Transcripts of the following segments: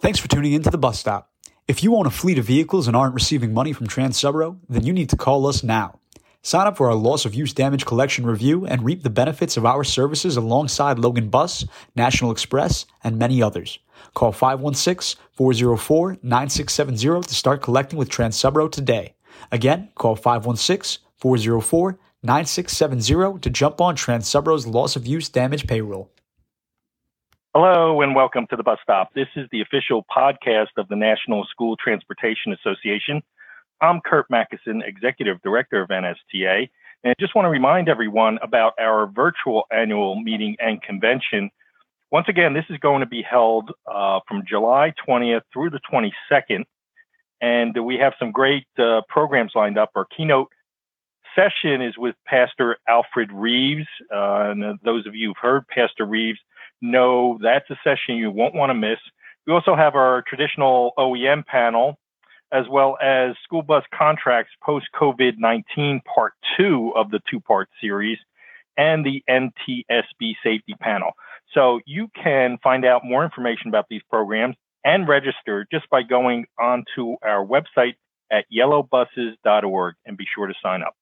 Thanks for tuning in to the bus stop. If you own a fleet of vehicles and aren't receiving money from Transsubro, then you need to call us now. Sign up for our loss of use damage collection review and reap the benefits of our services alongside Logan Bus, National Express, and many others. Call 516-404-9670 to start collecting with Transsubro today. Again, call 516-404-9670 to jump on Transsubro's loss of use damage payroll. Hello and welcome to the bus stop. This is the official podcast of the National School Transportation Association. I'm Curt Macysyn, Executive Director of NSTA, and I just want to remind everyone about our virtual annual meeting and convention. Once again, this is going to be held uh, from July 20th through the 22nd, and we have some great uh, programs lined up. Our keynote session is with Pastor Alfred Reeves, uh, and those of you who've heard Pastor Reeves know that's a session you won't want to miss. We also have our traditional OEM panel, as well as school bus contracts post COVID 19 part two of the two part series, and the NTSB safety panel. So you can find out more information about these programs and register just by going onto our website at yellowbuses.org and be sure to sign up.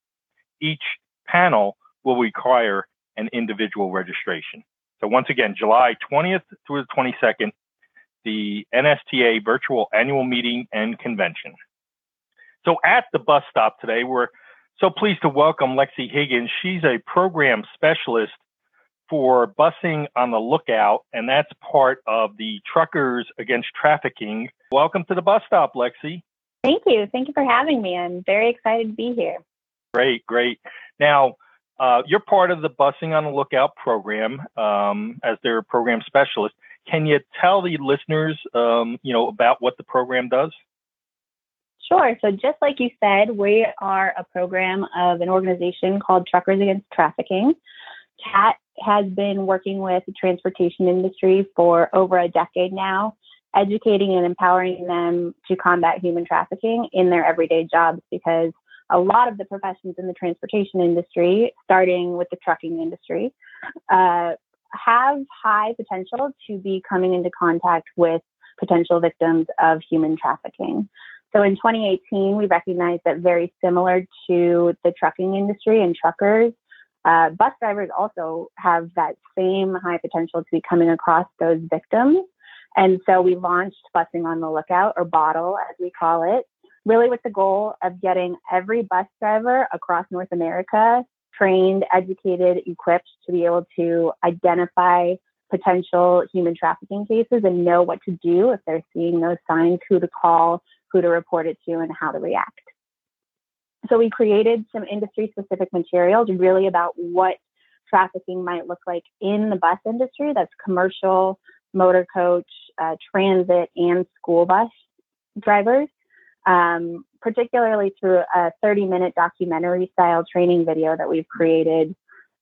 Each panel will require an individual registration. So once again, July 20th through the 22nd, the NSTA virtual annual meeting and convention. So at the bus stop today, we're so pleased to welcome Lexi Higgins. She's a program specialist for busing on the lookout, and that's part of the Truckers Against Trafficking. Welcome to the bus stop, Lexi. Thank you. Thank you for having me. I'm very excited to be here. Great, great. Now, uh, you're part of the Busing on the Lookout program um, as their program specialist. Can you tell the listeners, um, you know, about what the program does? Sure. So just like you said, we are a program of an organization called Truckers Against Trafficking. TAT has been working with the transportation industry for over a decade now, educating and empowering them to combat human trafficking in their everyday jobs because a lot of the professions in the transportation industry, starting with the trucking industry, uh, have high potential to be coming into contact with potential victims of human trafficking. So in 2018, we recognized that very similar to the trucking industry and truckers, uh, bus drivers also have that same high potential to be coming across those victims. And so we launched Busing on the Lookout, or BOTL as we call it, really with the goal of getting every bus driver across North America trained, educated, equipped to be able to identify potential human trafficking cases and know what to do if they're seeing those signs, who to call, who to report it to, and how to react. So we created some industry specific materials really about what trafficking might look like in the bus industry that's commercial, motor coach, uh, transit, and school bus drivers um, particularly through a 30 minute documentary style training video that we've created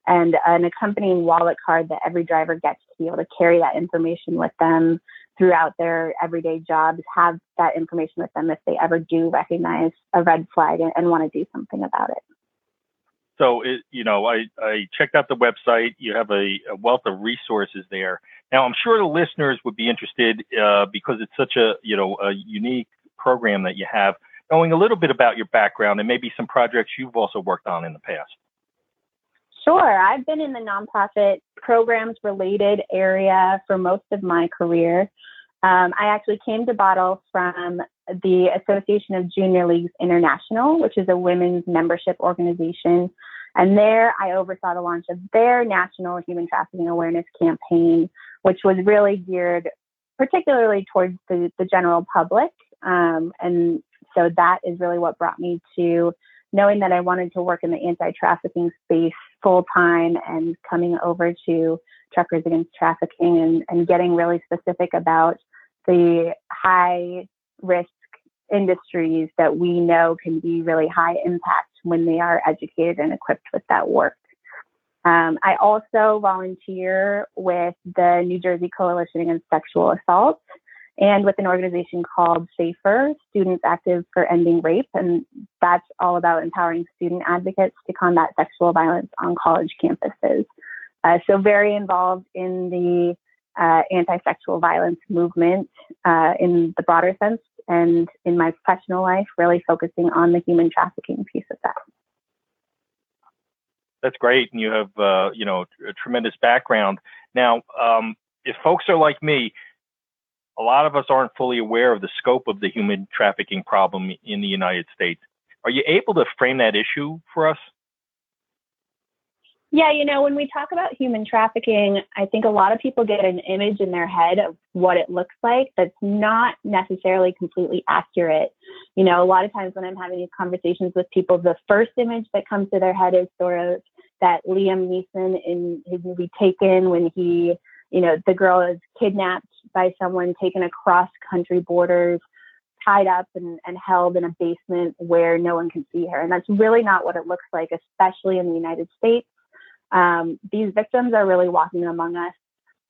and an accompanying wallet card that every driver gets to be able to carry that information with them throughout their everyday jobs, have that information with them if they ever do recognize a red flag and, and want to do something about it. So, it, you know, I, I checked out the website. You have a, a, wealth of resources there. Now, I'm sure the listeners would be interested uh, because it's such a, you know, a unique program that you have, knowing a little bit about your background and maybe some projects you've also worked on in the past. Sure. I've been in the nonprofit programs related area for most of my career. Um, I actually came to BOTL from the Association of Junior Leagues International, which is a women's membership organization. And there I oversaw the launch of their national human trafficking awareness campaign, which was really geared particularly towards the, the general public um, and so that is really what brought me to knowing that I wanted to work in the anti trafficking space full time and coming over to Truckers Against Trafficking and, and getting really specific about the high risk industries that we know can be really high impact when they are educated and equipped with that work. Um, I also volunteer with the New Jersey Coalition Against Sexual Assault and with an organization called SAFER, Students Active for Ending Rape. And that's all about empowering student advocates to combat sexual violence on college campuses. Uh, so, very involved in the uh, anti sexual violence movement uh, in the broader sense, and in my professional life, really focusing on the human trafficking piece of that. That's great, and you have uh, you know a tremendous background. Now, um, if folks are like me, lot of us aren't fully aware of the scope of the human trafficking problem in the United States. Are you able to frame that issue for us? Yeah, you know, when we talk about human trafficking, I think a lot of people get an image in their head of what it looks like that's not necessarily completely accurate. You know, a lot of times when I'm having these conversations with people, the first image that comes to their head is sort of that Liam Neeson in his movie Taken when he, you know, the girl is kidnapped by someone, taken across country borders, tied up and, and held in a basement where no one can see her. And that's really not what it looks like, especially in the United States um, these victims are really walking among us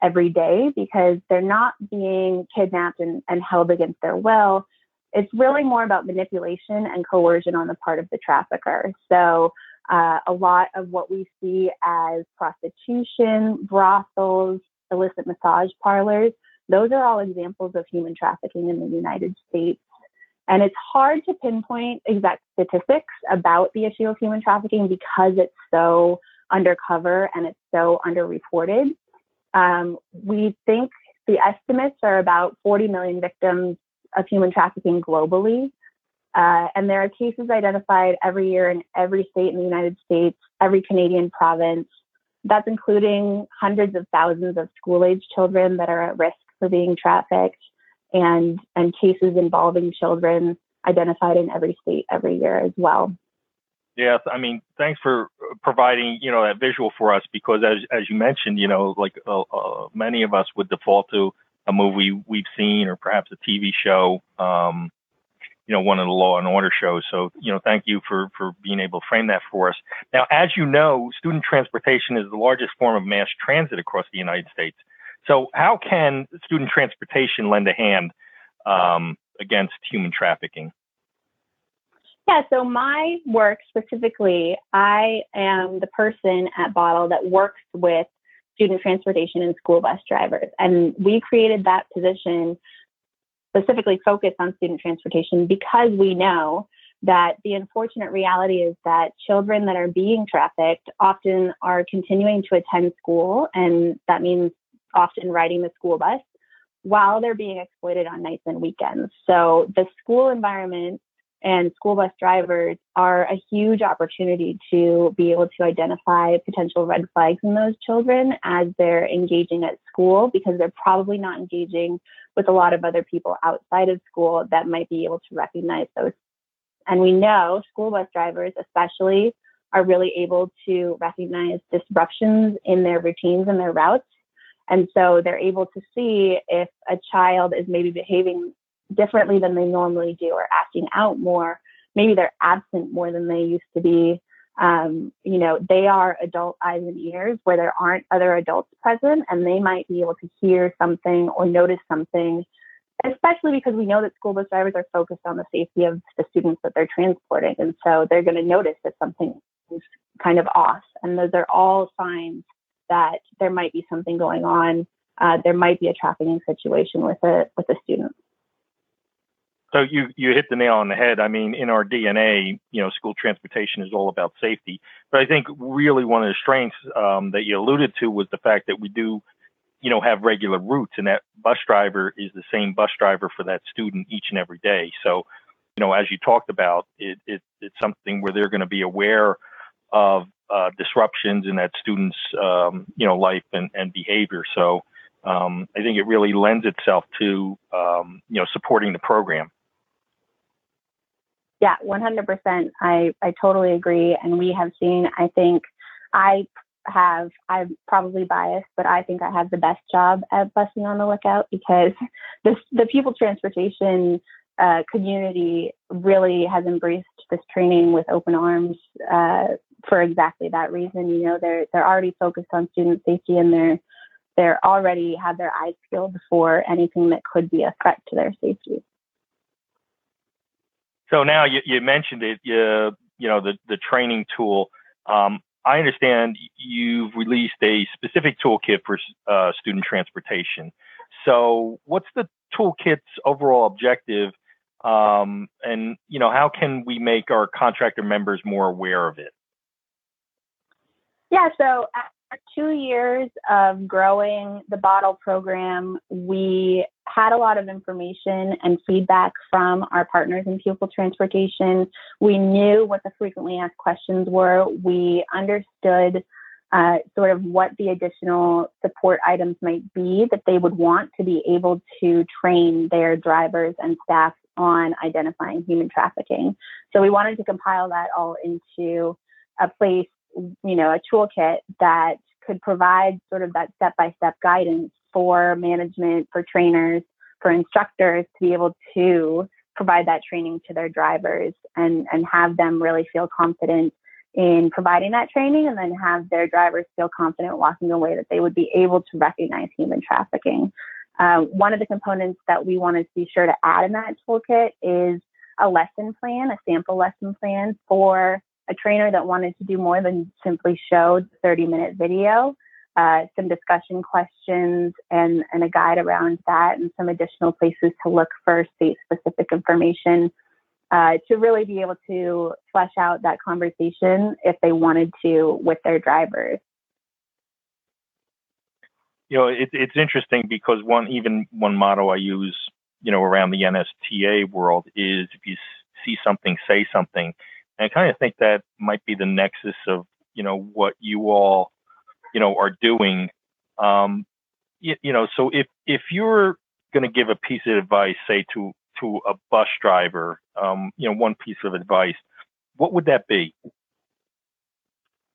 every day because they're not being kidnapped and, and held against their will. It's really more about manipulation and coercion on the part of the trafficker. So, uh, a lot of what we see as prostitution, brothels, illicit massage parlors, those are all examples of human trafficking in the United States. And it's hard to pinpoint exact statistics about the issue of human trafficking because it's so undercover and it's so underreported. Um, we think the estimates are about 40 million victims of human trafficking globally. Uh, and there are cases identified every year in every state in the United States, every Canadian province. That's including hundreds of thousands of school age children that are at risk for being trafficked and, and cases involving children identified in every state every year as well. Yes, I mean, thanks for providing you know that visual for us because as as you mentioned, you know, like uh, uh, many of us would default to a movie we've seen or perhaps a TV show, um, you know, one of the Law and Order shows. So you know, thank you for for being able to frame that for us. Now, as you know, student transportation is the largest form of mass transit across the United States. So how can student transportation lend a hand um, against human trafficking? Yeah, so my work specifically, I am the person at BOTL that works with student transportation and school bus drivers. And we created that position specifically focused on student transportation because we know that the unfortunate reality is that children that are being trafficked often are continuing to attend school, and that means often riding the school bus while they're being exploited on nights and weekends. So the school environment and school bus drivers are a huge opportunity to be able to identify potential red flags in those children as they're engaging at school because they're probably not engaging with a lot of other people outside of school that might be able to recognize those. And we know school bus drivers, especially, are really able to recognize disruptions in their routines and their routes. And so they're able to see if a child is maybe behaving differently than they normally do or acting out more. Maybe they're absent more than they used to be. Um, you know, they are adult eyes and ears where there aren't other adults present, and they might be able to hear something or notice something, especially because we know that school bus drivers are focused on the safety of the students that they're transporting. And so they're going to notice that something is kind of off. And those are all signs that there might be something going on. Uh, there might be a trafficking situation with a with a student. So you you hit the nail on the head. I mean, in our DNA, you know, school transportation is all about safety. But I think really one of the strengths um, that you alluded to was the fact that we do, you know, have regular routes, and that bus driver is the same bus driver for that student each and every day. So, you know, as you talked about, it, it it's something where they're going to be aware of uh, disruptions in that student's, um, you know, life and, and behavior. So. Um, I think it really lends itself to um, you know supporting the program. Yeah, 100%. I, I totally agree. And we have seen, I think, I have, I'm probably biased, but I think I have the best job at busing on the lookout because this, the people transportation uh, community really has embraced this training with open arms uh, for exactly that reason. You know, they're they're already focused on student safety and they're they're already have their eyes peeled for anything that could be a threat to their safety. So now you, you mentioned it, you, you know, the, the training tool. Um, I understand you've released a specific toolkit for uh, student transportation. So, what's the toolkit's overall objective, um, and you know how can we make our contractor members more aware of it? Yeah, so after two years of growing the BOTL program, we had a lot of information and feedback from our partners in pupil transportation. We knew what the frequently asked questions were. We understood uh, sort of what the additional support items might be that they would want to be able to train their drivers and staff on identifying human trafficking. So we wanted to compile that all into a place, you know, a toolkit that could provide sort of that step by step guidance for management, for trainers, for instructors to be able to provide that training to their drivers and, and have them really feel confident in providing that training and then have their drivers feel confident walking away that they would be able to recognize human trafficking. Uh, one of the components that we wanted to be sure to add in that toolkit is a lesson plan, a sample lesson plan for a trainer that wanted to do more than simply show the 30 minute video, uh, some discussion questions and, and a guide around that and some additional places to look for state specific information uh, to really be able to flesh out that conversation if they wanted to with their drivers. You know, it, it's interesting because one even one motto I use, you know, around the NSTA world is if you see something, say something. And I kind of think that might be the nexus of you know what you all you know are doing. Um, you, you know, so if if you're going to give a piece of advice, say to to a bus driver, um, you know, one piece of advice, what would that be?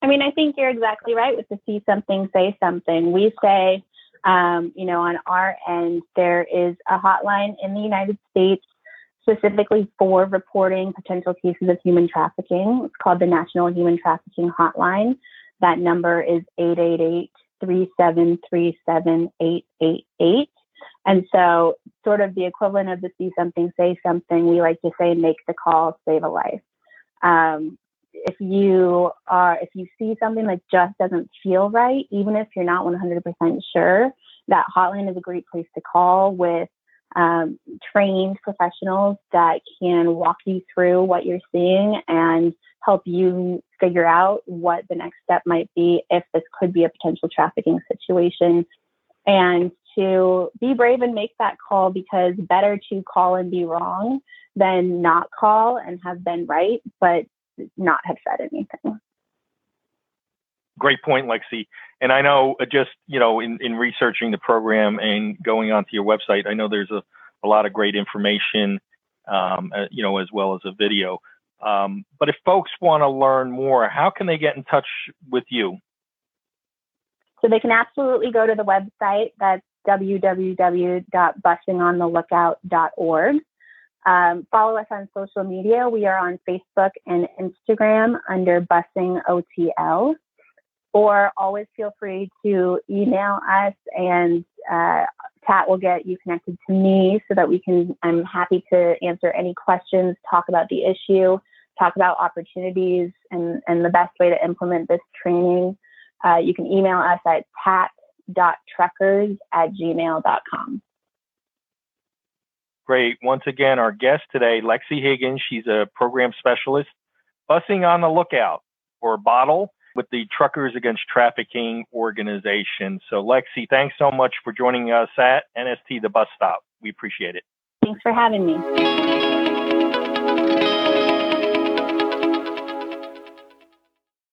I mean, I think you're exactly right with the see something, say something. We say, um, you know, on our end, there is a hotline in the United States specifically for reporting potential cases of human trafficking. It's called the National Human Trafficking Hotline. That number is 888 373 888. And so, sort of the equivalent of the see something, say something, we like to say, make the call, save a life. Um, if you are, if you see something that just doesn't feel right, even if you're not 100% sure, that hotline is a great place to call with um, trained professionals that can walk you through what you're seeing and help you figure out what the next step might be if this could be a potential trafficking situation. And to be brave and make that call because better to call and be wrong than not call and have been right, but not have said anything. Great point, Lexi. And I know uh, just, you know, in, in researching the program and going onto your website, I know there's a, a lot of great information, um, uh, you know, as well as a video. Um, but if folks want to learn more, how can they get in touch with you? So they can absolutely go to the website. That's www.busingontheLookout.org. Um, follow us on social media. We are on Facebook and Instagram under Busing OTL. Or always feel free to email us and uh, Kat will get you connected to me so that we can, I'm happy to answer any questions, talk about the issue, talk about opportunities and, and the best way to implement this training. Uh, you can email us at tat.truckers at gmail.com. Great. Once again, our guest today, Lexi Higgins, she's a program specialist, busing on the lookout for BOTL with the Truckers Against Trafficking organization. So, Lexi, thanks so much for joining us at NST The Bus Stop. We appreciate it. Thanks for having me.